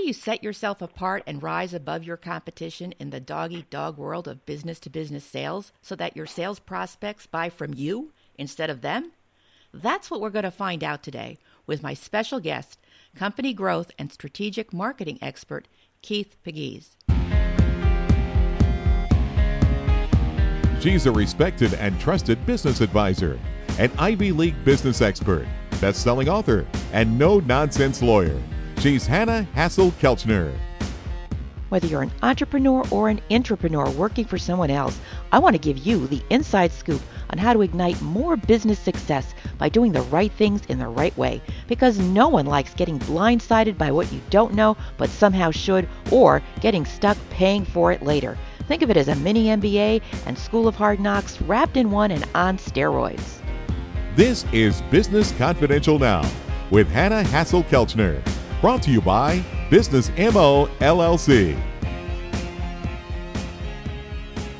do you set yourself apart and rise above your competition in the dog eat dog world of business to business sales so that your sales prospects buy from you instead of them? That's what we're going to find out today with my special guest, company growth and strategic marketing expert, Keith Pigues. She's a respected and trusted business advisor, an Ivy League business expert, best selling author, and no nonsense lawyer. She's Hannah Hassel Kelchner. Whether you're an entrepreneur or an entrepreneur working for someone else, I want to give you the inside scoop on how to ignite more business success by doing the right things in the right way. Because no one likes getting blindsided by what you don't know but somehow should, or getting stuck paying for it later. Think of it as a mini MBA and School of Hard Knocks wrapped in one and on steroids. This is Business Confidential Now with Hanna Hasl-Kelchner. Brought to you by Business MO LLC.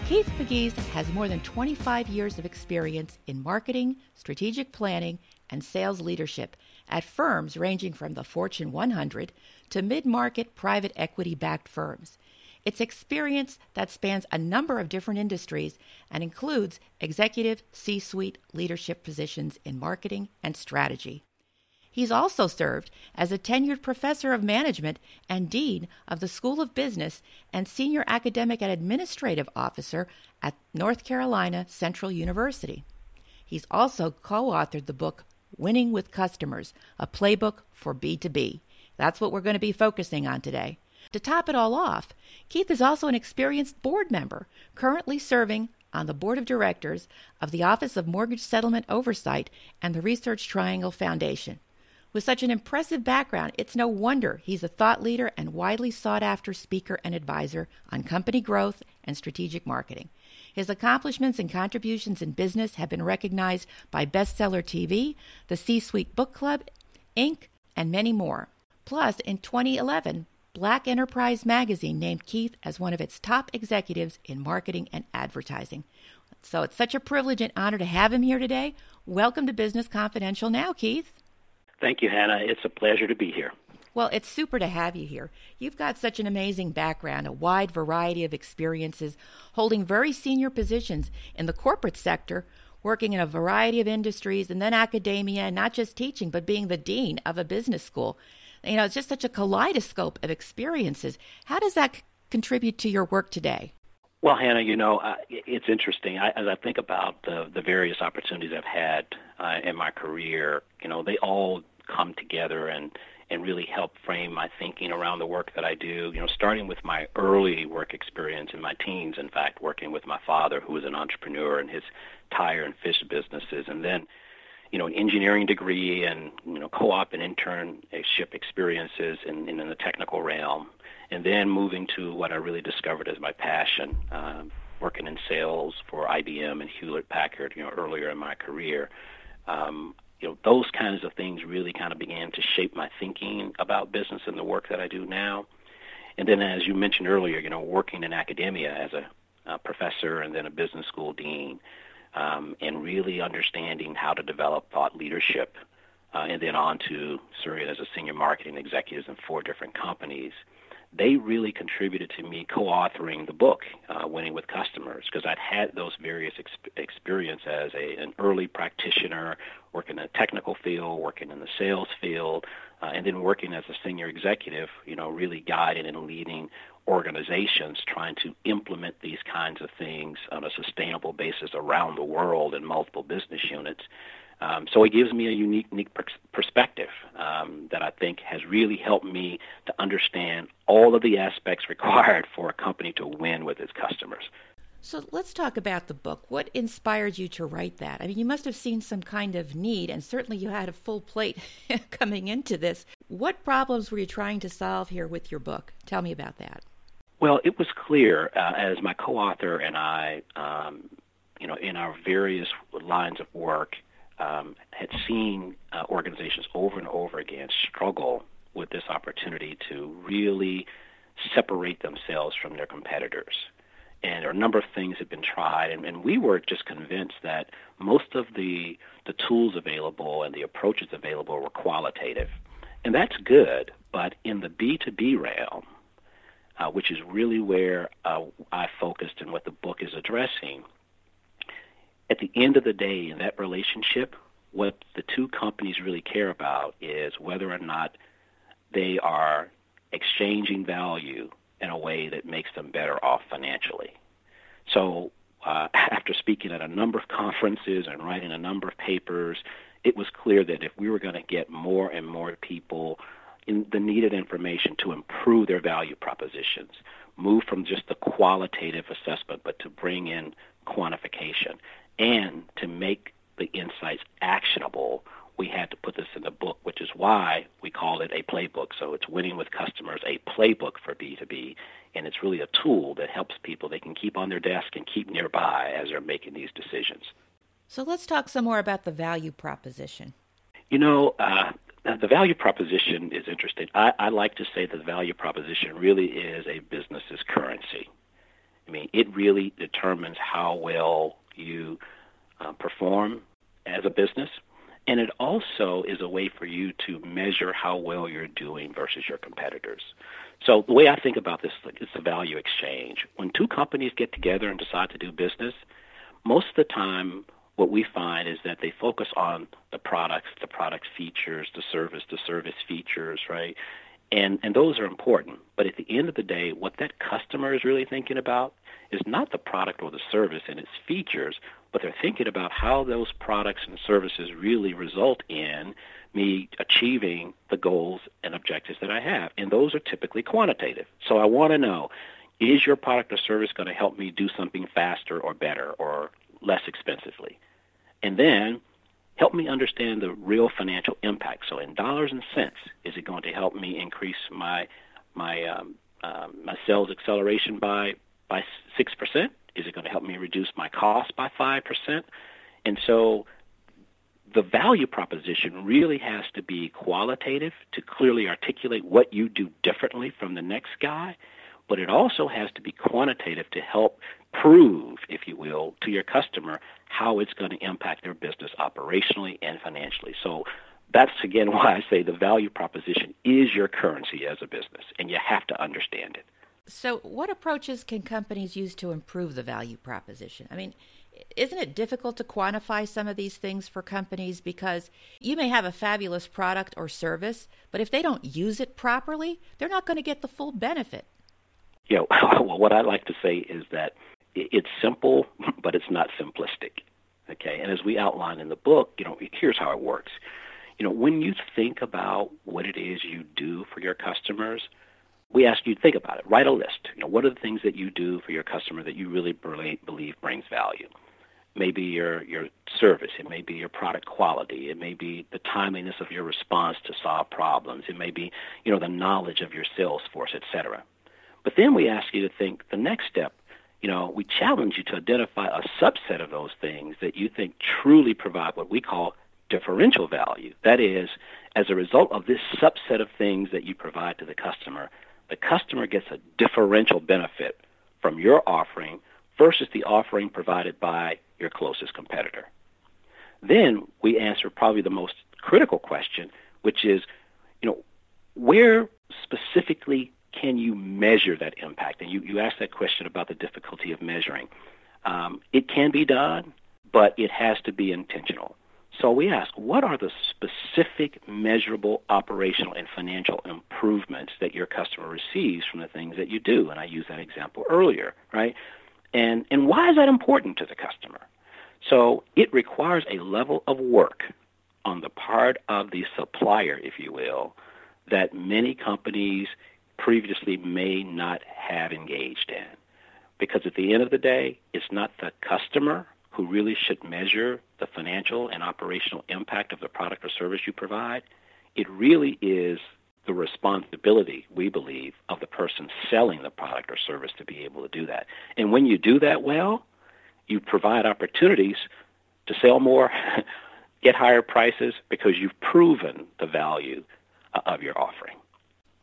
Keith Pigues has more than 25 years of experience in marketing, strategic planning, and sales leadership at firms ranging from the Fortune 100 to mid market private equity backed firms. It's experience that spans a number of different industries and includes executive C suite leadership positions in marketing and strategy. He's also served as a tenured professor of management and dean of the School of Business and senior academic and administrative officer at North Carolina Central University. He's also co authored the book Winning with Customers, a playbook for B2B. That's what we're going to be focusing on today. To top it all off, Keith is also an experienced board member, currently serving on the board of directors of the Office of Mortgage Settlement Oversight and the Research Triangle Foundation. With such an impressive background, it's no wonder he's a thought leader and widely sought after speaker and advisor on company growth and strategic marketing. His accomplishments and contributions in business have been recognized by Bestseller TV, the C Suite Book Club, Inc., and many more. Plus, in 2011, Black Enterprise Magazine named Keith as one of its top executives in marketing and advertising. So it's such a privilege and honor to have him here today. Welcome to Business Confidential now, Keith. Thank you, Hanna. It's a pleasure to be here. Well, it's super to have you here. You've got such an amazing background, a wide variety of experiences, holding very senior positions in the corporate sector, working in a variety of industries, and then academia, and not just teaching, but being the dean of a business school. You know, it's just such a kaleidoscope of experiences. How does that c- contribute to your work today? Well, Hanna, you know, uh, it's interesting. I, as I think about the, the various opportunities I've had uh, in my career, you know, they all come together and and really help frame my thinking around the work that I do. You know, starting with my early work experience in my teens, in fact, working with my father, who was an entrepreneur in his tire and fish businesses, and then, you know, an engineering degree and you know co-op and internship experiences in, in, in the technical realm, and then moving to what I really discovered as my passion. Um, working in sales for IBM and Hewlett Packard, you know, earlier in my career, um, you know, those kinds of things really kind of began to shape my thinking about business and the work that I do now. And then, as you mentioned earlier, you know, working in academia as a, a professor and then a business school dean, um, and really understanding how to develop thought leadership, uh, and then on to serving as a senior marketing executive in four different companies they really contributed to me co-authoring the book, uh, Winning with Customers, because I'd had those various ex- experience as a, an early practitioner, working in the technical field, working in the sales field, uh, and then working as a senior executive, you know, really guiding and leading organizations trying to implement these kinds of things on a sustainable basis around the world in multiple business units. Um, so it gives me a unique, unique per- perspective um, that I think has really helped me to understand all of the aspects required for a company to win with its customers. So let's talk about the book. What inspired you to write that? I mean, you must have seen some kind of need, and certainly you had a full plate coming into this. What problems were you trying to solve here with your book? Tell me about that. Well, it was clear uh, as my co-author and I, um, you know, in our various lines of work, um, had seen uh, organizations over and over again struggle with this opportunity to really separate themselves from their competitors. And a number of things had been tried, and, and we were just convinced that most of the the tools available and the approaches available were qualitative, and that's good. But in the B2B realm, uh, which is really where uh, I focused and what the book is addressing, at the end of the day, in that relationship, what the two companies really care about is whether or not they are exchanging value in a way that makes them better off financially. So, uh, after speaking at a number of conferences and writing a number of papers, it was clear that if we were going to get more and more people in the needed information to improve their value propositions, move from just the qualitative assessment, but to bring in quantification and to make the insights actionable, we had to put this in the book, which is why we call it a playbook. So it's winning with customers, a playbook for B2B, and it's really a tool that helps people they can keep on their desk and keep nearby as they're making these decisions. So let's talk some more about the value proposition. You know, uh, the value proposition is interesting. I, I like to say that the value proposition really is a business's currency. I mean, it really determines how well you uh, perform as a business, and it also is a way for you to measure how well you're doing versus your competitors. So the way I think about this is the value exchange. When two companies get together and decide to do business, most of the time what we find is that they focus on the products, the product features, the service, the service features, right? And and those are important. But at the end of the day, what that customer is really thinking about is not the product or the service and its features, but they're thinking about how those products and services really result in me achieving the goals and objectives that I have. And those are typically quantitative. So I want to know is your product or service going to help me do something faster or better or less expensively? And then help me understand the real financial impact. So in dollars and cents, is it going to help me increase my my um, uh, my sales acceleration by by six percent? Is it going to help me reduce my cost by five percent? And so the value proposition really has to be qualitative to clearly articulate what you do differently from the next guy, but it also has to be quantitative to help prove, if you will, to your customer how it's going to impact their business operationally and financially. So that's again why I say the value proposition is your currency as a business, and you have to understand it. So, what approaches can companies use to improve the value proposition? I mean, isn't it difficult to quantify some of these things for companies because you may have a fabulous product or service, but if they don't use it properly, they're not going to get the full benefit. Yeah, well, what I like to say is that it's simple, but it's not simplistic. Okay, and as we outline in the book, you know, here's how it works. You know, when you think about what it is you do for your customers, we ask you to think about it. Write a list. You know, what are the things that you do for your customer that you really believe brings value? Maybe your your service. It may be your product quality. It may be the timeliness of your response to solve problems. It may be, you know, the knowledge of your sales force, et cetera. But then we ask you to think the next step you know, we challenge you to identify a subset of those things that you think truly provide what we call differential value. That is, as a result of this subset of things that you provide to the customer, the customer gets a differential benefit from your offering versus the offering provided by your closest competitor. Then we answer probably the most critical question, which is, you know, where specifically can you measure that impact? And you, you asked that question about the difficulty of measuring. Um, it can be done, but it has to be intentional. So we ask, what are the specific measurable operational and financial improvements that your customer receives from the things that you do? And I used that example earlier, right? And, and why is that important to the customer? So it requires a level of work on the part of the supplier, if you will, that many companies previously may not have engaged in. Because at the end of the day, it's not the customer who really should measure the financial and operational impact of the product or service you provide. It really is the responsibility, we believe, of the person selling the product or service to be able to do that. And when you do that well, you provide opportunities to sell more, get higher prices because you've proven the value uh, of your offering.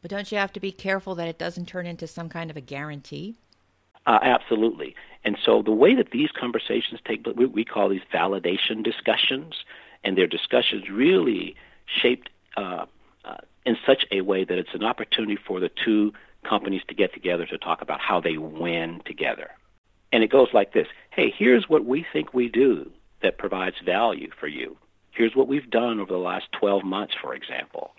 But don't you have to be careful that it doesn't turn into some kind of a guarantee? Uh, absolutely. And so the way that these conversations take, place, we, we call these validation discussions, and they're discussions really shaped uh, uh, in such a way that it's an opportunity for the two companies to get together to talk about how they win together. And it goes like this Hey, here's what we think we do that provides value for you. Here's what we've done over the last 12 months, for example.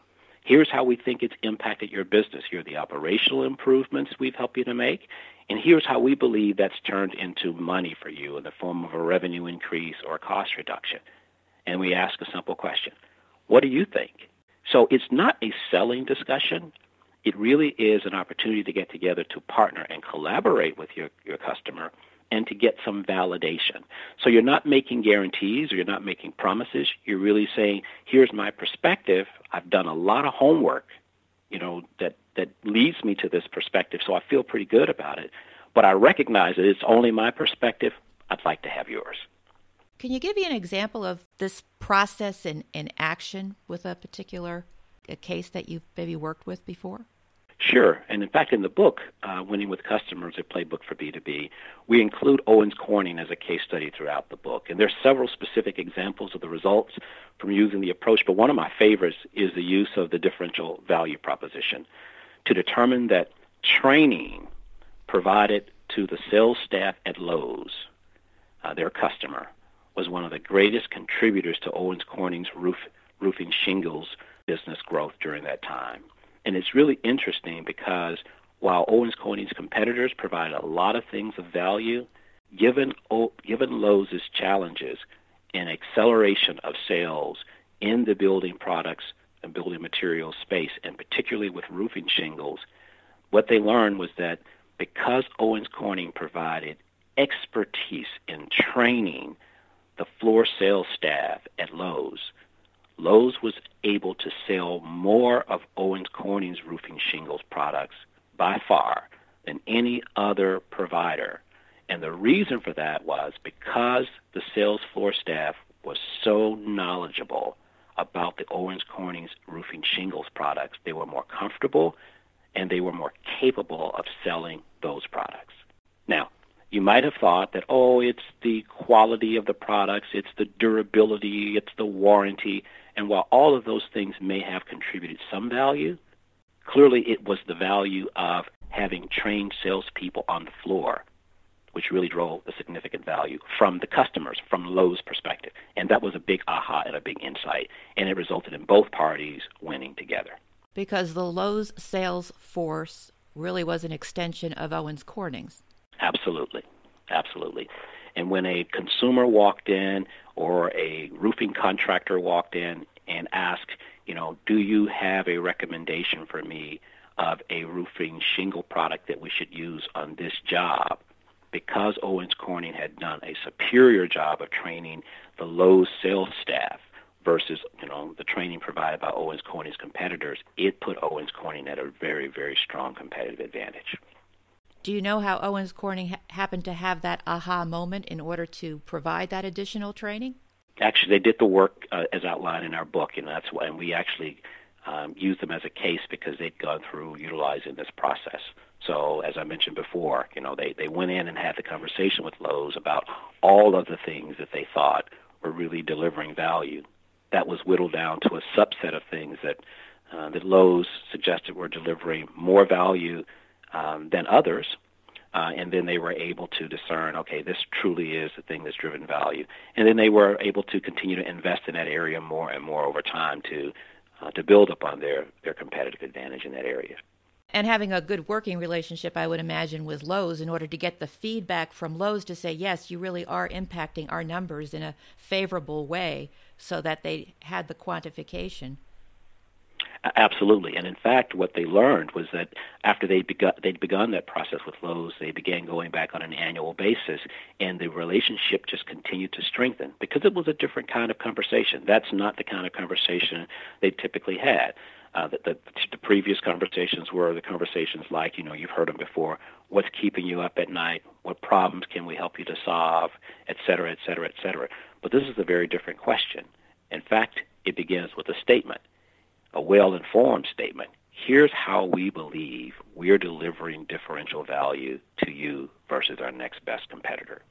Here's how we think it's impacted your business. Here are the operational improvements we've helped you to make. And here's how we believe that's turned into money for you in the form of a revenue increase or a cost reduction. And we ask a simple question What do you think? So it's not a selling discussion. It really is an opportunity to get together to partner and collaborate with your, your customer and to get some validation. So you're not making guarantees or you're not making promises. You're really saying, here's my perspective. I've done a lot of homework, you know, that, that leads me to this perspective. So I feel pretty good about it. But I recognize that it's only my perspective. I'd like to have yours. Can you give me an example of this process in, in action with a particular a case that you've maybe worked with before? Sure. And in fact, in the book, uh, Winning with Customers, a playbook for B2B, we include Owens Corning as a case study throughout the book. And there's several specific examples of the results from using the approach, but one of my favorites is the use of the differential value proposition to determine that training provided to the sales staff at Lowe's, uh, their customer, was one of the greatest contributors to Owens Corning's roof, roofing shingles business growth during that time. And it's really interesting because while Owens Corning's competitors provide a lot of things of value, given given Lowe's challenges in acceleration of sales in the building products and building materials space, and particularly with roofing shingles, what they learned was that because Owens Corning provided expertise in training the floor sales staff at Lowe's, Lowe's was able to sell more of Owens Corning's roofing shingles products by far than any other provider. And the reason for that was because the sales floor staff was so knowledgeable about the Owens Corning's roofing shingles products, they were more comfortable and they were more capable of selling those products. Now, you might have thought that, oh, it's the quality of the products, it's the durability, it's the warranty. And while all of those things may have contributed some value, clearly it was the value of having trained salespeople on the floor, which really drove a significant value from the customers, from Lowe's perspective. And that was a big aha and a big insight. And it resulted in both parties winning together. Because the Lowe's sales force really was an extension of Owens Corning's. Absolutely. Absolutely. And when a consumer walked in or a roofing contractor walked in and asked, you know, do you have a recommendation for me of a roofing shingle product that we should use on this job? Because Owens Corning had done a superior job of training the Lowe's sales staff versus, you know, the training provided by Owens Corning's competitors, it put Owens Corning at a very, very strong competitive advantage. Do you know how Owens Corning ha- happened to have that aha moment in order to provide that additional training? Actually, they did the work uh, as outlined in our book, and that's why and we actually um, used them as a case because they'd gone through utilizing this process. So, as I mentioned before, you know, they, they went in and had the conversation with Lowe's about all of the things that they thought were really delivering value. That was whittled down to a subset of things that uh, that Lowe's suggested were delivering more value um, than others. Uh, and then they were able to discern, okay, this truly is the thing that's driven value. And then they were able to continue to invest in that area more and more over time to uh, to build upon their their competitive advantage in that area. And having a good working relationship, I would imagine, with Lowe's in order to get the feedback from Lowe's to say, yes, you really are impacting our numbers in a favorable way, so that they had the quantification. Absolutely, and in fact, what they learned was that after they begun, they'd begun that process with Lowe's, they began going back on an annual basis, and the relationship just continued to strengthen because it was a different kind of conversation. That's not the kind of conversation they typically had. Uh, the, the, the previous conversations were the conversations like, you know, you've heard them before. What's keeping you up at night? What problems can we help you to solve? Et cetera, et cetera, et cetera. But this is a very different question. In fact, it begins with a statement a well informed statement. Here's how we believe we're delivering differential value to you versus our next best competitor.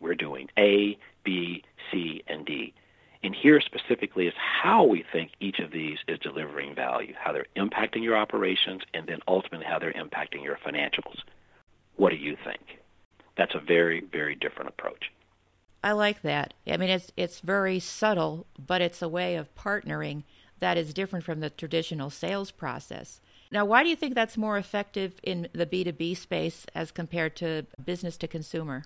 We're doing A, B, C, and D. And here specifically is how we think each of these is delivering value, how they're impacting your operations, and then ultimately how they're impacting your financials. What do you think? That's a very, very different approach. I like that. I mean, it's it's very subtle, but it's a way of partnering that is different from the traditional sales process. Now, why do you think that's more effective in the B2B space as compared to business to consumer?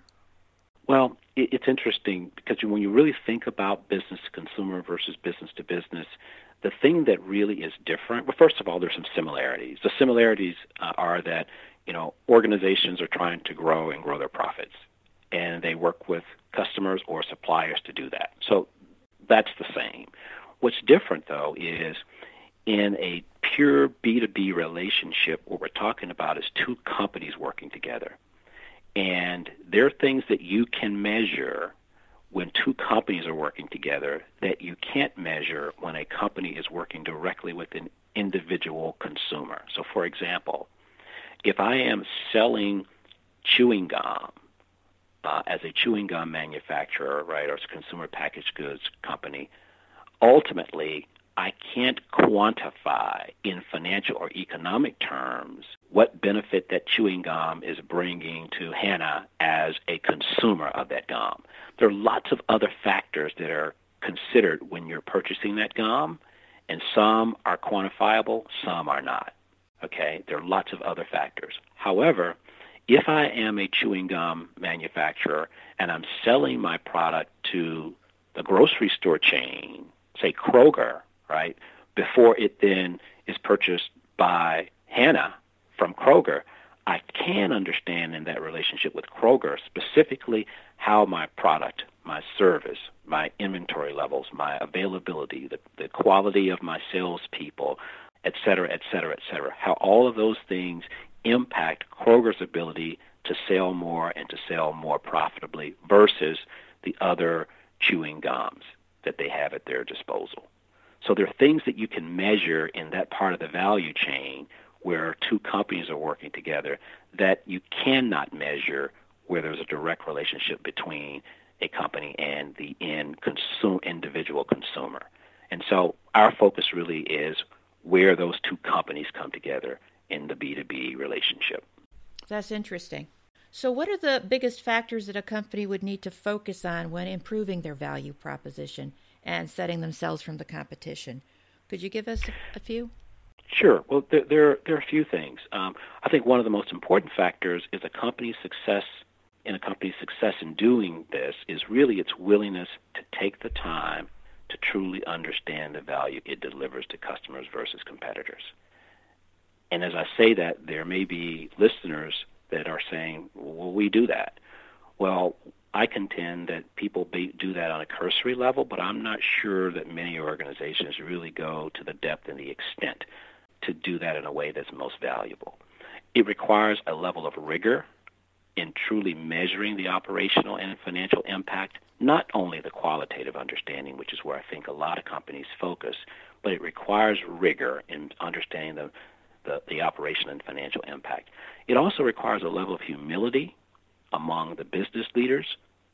Well, it's interesting because when you really think about business to consumer versus business to business, the thing that really is different, well, first of all, there's some similarities. The similarities uh, are that, you know, organizations are trying to grow and grow their profits, and they work with customers or suppliers to do that. So that's the same. What's different, though, is in a pure B2B relationship, what we're talking about is two companies working together. And there are things that you can measure when two companies are working together that you can't measure when a company is working directly with an individual consumer. So, for example, if I am selling chewing gum uh, as a chewing gum manufacturer, right, or as a consumer packaged goods company, ultimately I can't quantify in financial or economic terms what benefit that chewing gum is bringing to Hanna as a consumer of that gum. There are lots of other factors that are considered when you're purchasing that gum, and some are quantifiable, some are not. Okay, there are lots of other factors. However, if I am a chewing gum manufacturer and I'm selling my product to the grocery store chain, say Kroger, right, before it then is purchased by Hanna from Kroger, I can understand in that relationship with Kroger specifically how my product, my service, my inventory levels, my availability, the, the quality of my salespeople, et cetera, et cetera, et cetera, how all of those things impact Kroger's ability to sell more and to sell more profitably versus the other chewing gums that they have at their disposal. So there are things that you can measure in that part of the value chain where two companies are working together that you cannot measure where there's a direct relationship between a company and the end consume, individual consumer. And so our focus really is where those two companies come together in the B2B relationship. That's interesting. So, what are the biggest factors that a company would need to focus on when improving their value proposition? and setting themselves from the competition. Could you give us a few? Sure. Well, there, there, there are a few things. Um, I think one of the most important factors is a company's success in a company's success in doing this is really its willingness to take the time to truly understand the value it delivers to customers versus competitors. And as I say that, there may be listeners that are saying, well, we do that. Well, I contend that people be, do that on a cursory level, but I'm not sure that many organizations really go to the depth and the extent to do that in a way that's most valuable. It requires a level of rigor in truly measuring the operational and financial impact, not only the qualitative understanding, which is where I think a lot of companies focus, but it requires rigor in understanding the, the, the operational and financial impact. It also requires a level of humility among the business leaders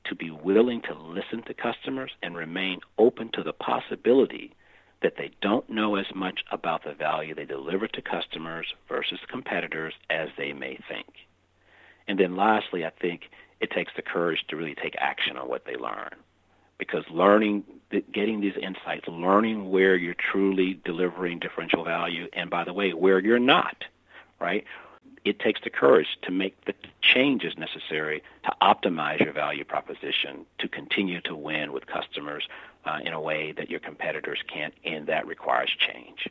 to be willing to listen to customers and remain open to the possibility that they don't know as much about the value they deliver to customers versus competitors as they may think. And then lastly, I think it takes the courage to really take action on what they learn. Because learning, getting these insights, learning where you're truly delivering differential value, and by the way, where you're not, right? it takes the courage to make the changes necessary to optimize your value proposition to continue to win with customers uh, in a way that your competitors can't, and that requires change.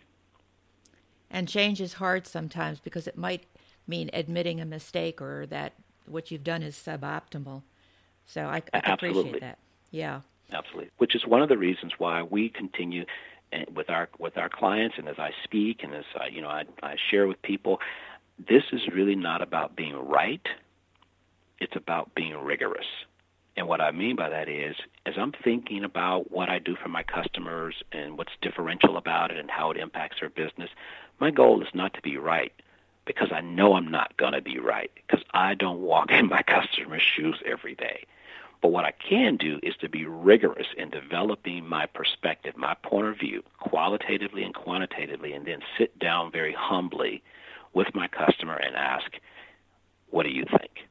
And change is hard sometimes because it might mean admitting a mistake or that what you've done is suboptimal. So I, I appreciate that. Yeah. Absolutely. Which is one of the reasons why we continue eh, with our with our clients and as I speak and as I, you know I, I share with people this is really not about being right. It's about being rigorous. And what I mean by that is, as I'm thinking about what I do for my customers and what's differential about it and how it impacts their business, my goal is not to be right because I know I'm not going to be right because I don't walk in my customer's shoes every day. But what I can do is to be rigorous in developing my perspective, my point of view, qualitatively and quantitatively, and then sit down very humbly with my customer and ask, what do you think?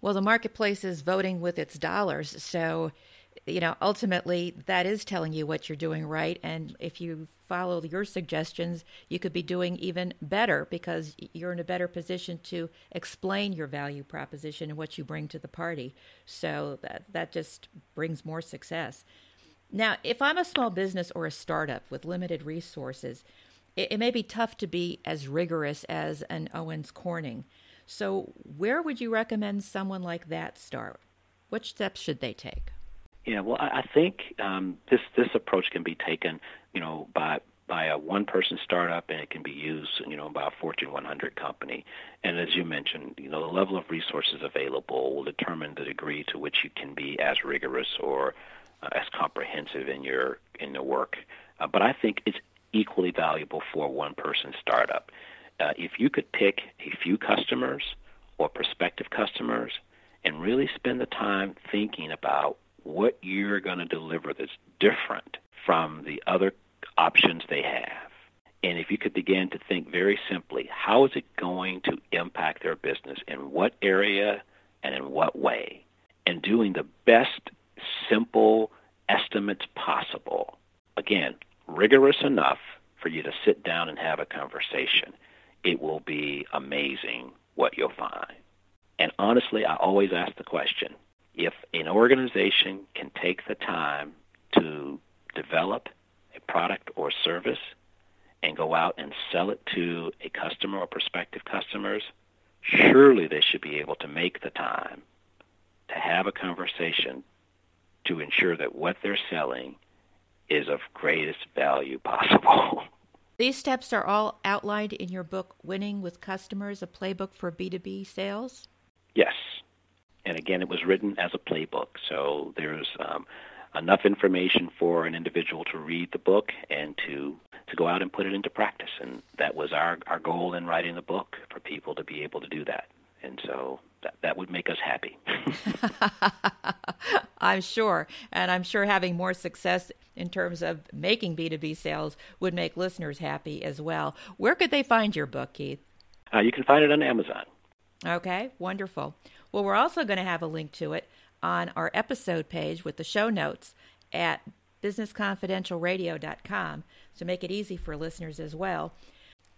Well, the marketplace is voting with its dollars. So, you know, ultimately that is telling you what you're doing right. And if you follow your suggestions, you could be doing even better because you're in a better position to explain your value proposition and what you bring to the party. So that, that just brings more success. Now, if I'm a small business or a startup with limited resources, it, it may be tough to be as rigorous as an Owens Corning. So, where would you recommend someone like that start? What steps should they take? Yeah, well, I think um, this this approach can be taken, you know, by by a one-person startup, and it can be used, you know, by a Fortune 100 company. And as you mentioned, you know, the level of resources available will determine the degree to which you can be as rigorous or uh, as comprehensive in your in the work. Uh, but I think it's equally valuable for a one-person startup. Uh, if you could pick a few customers or prospective customers and really spend the time thinking about what you're going to deliver that's different from the other options they have. And if you could begin to think very simply, how is it going to impact their business? In what area and in what way? And doing the best simple estimates possible. Again, rigorous enough for you to sit down and have a conversation. It will be amazing what you'll find. And honestly, I always ask the question if an organization can take the time to develop a product or service and go out and sell it to a customer or prospective customers, surely they should be able to make the time to have a conversation to ensure that what they're selling is of greatest value possible. These steps are all outlined in your book, Winning with Customers, a playbook for B2B sales? Yes and again, it was written as a playbook. So there's um, enough information for an individual to read the book and to to go out and put it into practice. And that was our our goal in writing the book for people to be able to do that. And so that that would make us happy. I'm sure, and I'm sure having more success in terms of making B2B sales would make listeners happy as well. Where could they find your book, Keith? Uh, you can find it on Amazon. Okay, wonderful. Well, we're also going to have a link to it on our episode page with the show notes at businessconfidentialradio.com to make it easy for listeners as well.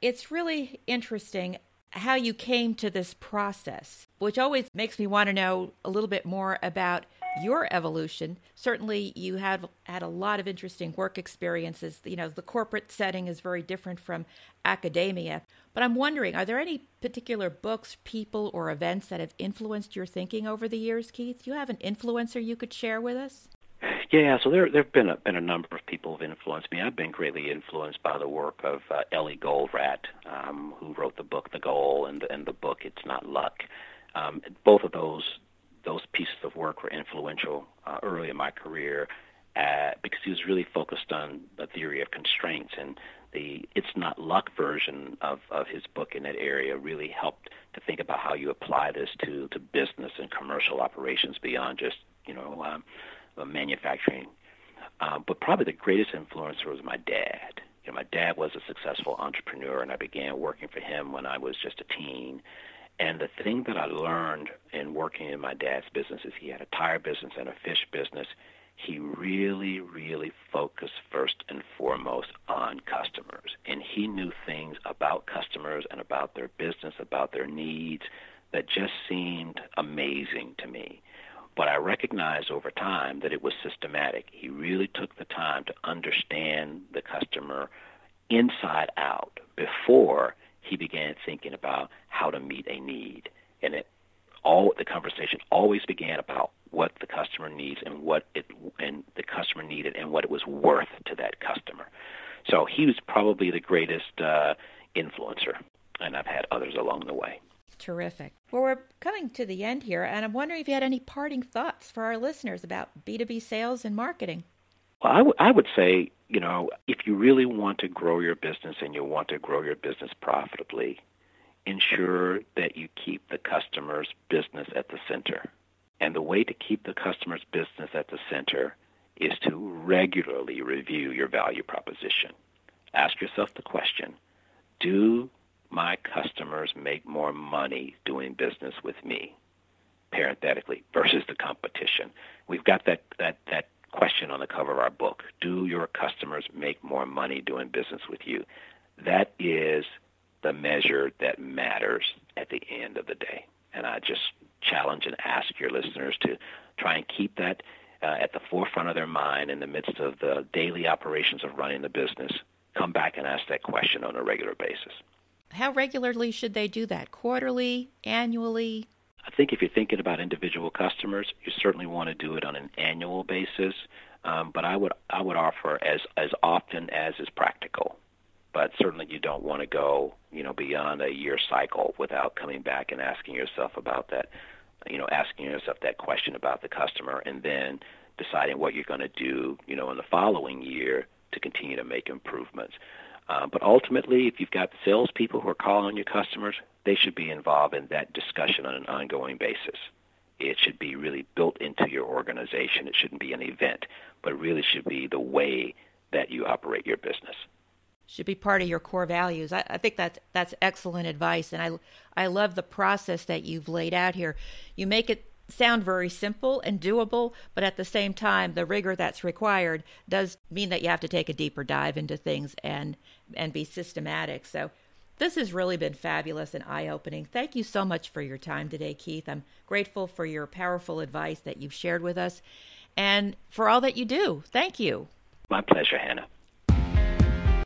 It's really interesting how you came to this process, which always makes me want to know a little bit more about your evolution. Certainly, you have had a lot of interesting work experiences. You know, the corporate setting is very different from academia. But I'm wondering, are there any particular books, people, or events that have influenced your thinking over the years, Keith? Do you have an influencer you could share with us? Yeah, so there there have been a, been a number of people who've influenced me. I've been greatly influenced by the work of uh, Eli Goldratt, um, who wrote the book The Goal and and the book It's Not Luck. Um, both of those those pieces of work were influential uh, early in my career uh, because he was really focused on the theory of constraints and the it's not luck version of, of his book in that area really helped to think about how you apply this to, to business and commercial operations beyond just you know um, manufacturing. Uh, but probably the greatest influencer was my dad. You know, my dad was a successful entrepreneur, and I began working for him when I was just a teen. And the thing that I learned in working in my dad's business is he had a tire business and a fish business. He really, really focused first and foremost on customers. And he knew things about customers and about their business, about their needs, that just seemed amazing to me. But I recognized over time that it was systematic. He really took the time to understand the customer inside out before he began thinking about how to meet a need. And it all the conversation always began about what the customer needs and what it and the customer needed and what it was worth to that customer. So he was probably the greatest uh, influencer, and I've had others along the way. Terrific. Well, we're coming to the end here, and I'm wondering if you had any parting thoughts for our listeners about B2B sales and marketing. Well, I, w- I would say, you know, if you really want to grow your business and you want to grow your business profitably, ensure that you keep the customer's business at the center. And the way to keep the customer's business at the center is to regularly review your value proposition. Ask yourself the question, do my customers make more money doing business with me? Parenthetically, versus the competition. We've got that, that, that question on the cover of our book. Do your customers make more money doing business with you? That is the measure that matters at the end of the day. And I just challenge and ask your listeners to try and keep that uh, at the forefront of their mind in the midst of the daily operations of running the business. Come back and ask that question on a regular basis. How regularly should they do that? Quarterly, annually? I think if you're thinking about individual customers, you certainly want to do it on an annual basis. Um, but I would I would offer as as often as is practical. But certainly you don't want to go you know beyond a year cycle without coming back and asking yourself about that, you know asking yourself that question about the customer, and then deciding what you're going to do you know in the following year to continue to make improvements. Uh, but ultimately, if you've got salespeople who are calling on your customers, they should be involved in that discussion on an ongoing basis. It should be really built into your organization. It shouldn't be an event, but it really should be the way that you operate your business. Should be part of your core values. I, I think that's that's excellent advice, and I I love the process that you've laid out here. You make it sound very simple and doable, but at the same time, the rigor that's required does mean that you have to take a deeper dive into things and and be systematic. So this has really been fabulous and eye opening. Thank you so much for your time today, Keith. I'm grateful for your powerful advice that you've shared with us and for all that you do. Thank you. My pleasure, Hanna.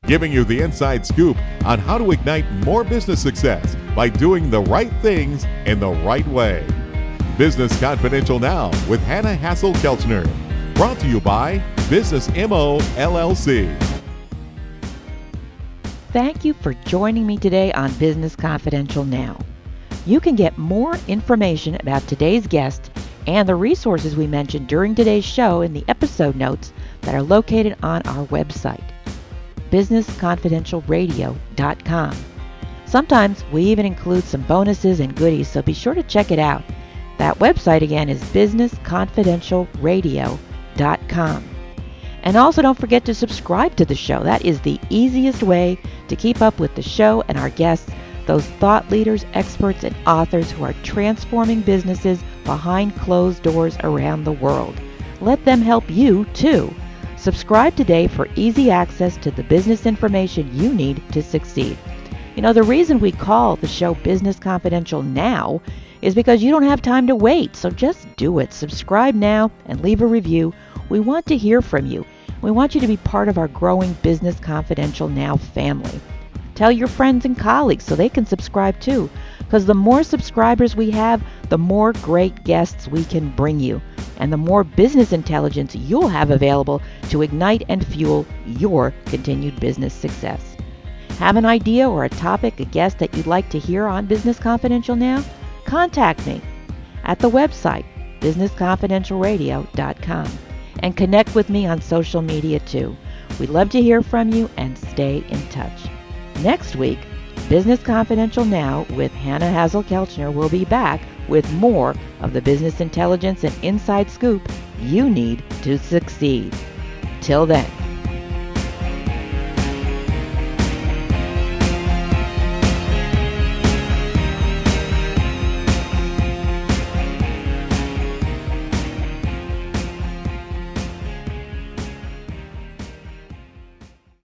Giving you the inside scoop on how to ignite more business success by doing the right things in the right way. Business Confidential Now with Hanna Hasl-Kelchner. Brought to you by Business MO LLC. Thank you for joining me today on Business Confidential Now. You can get more information about today's guest and the resources we mentioned during today's show in the episode notes that are located on our website, businessconfidentialradio.com. Sometimes we even include some bonuses and goodies, so be sure to check it out. That website again is businessconfidentialradio.com. And also don't forget to subscribe to the show. That is the easiest way to keep up with the show and our guests, those thought leaders, experts, and authors who are transforming businesses behind closed doors around the world. Let them help you too. Subscribe today for easy access to the business information you need to succeed. You know, the reason we call the show Business Confidential now is because you don't have time to wait. So just do it. Subscribe now and leave a review. We want to hear from you. We want you to be part of our growing Business Confidential Now family. Tell your friends and colleagues so they can subscribe too. Because the more subscribers we have, the more great guests we can bring you, and the more business intelligence you'll have available to ignite and fuel your continued business success. Have an idea or a topic, a guest that you'd like to hear on Business Confidential now? Contact me at the website businessconfidentialradio.com and connect with me on social media too. We'd love to hear from you and stay in touch. Next week, Business Confidential Now with Hanna Hasl-Kelchner will be back with more of the business intelligence and inside scoop you need to succeed. Till then.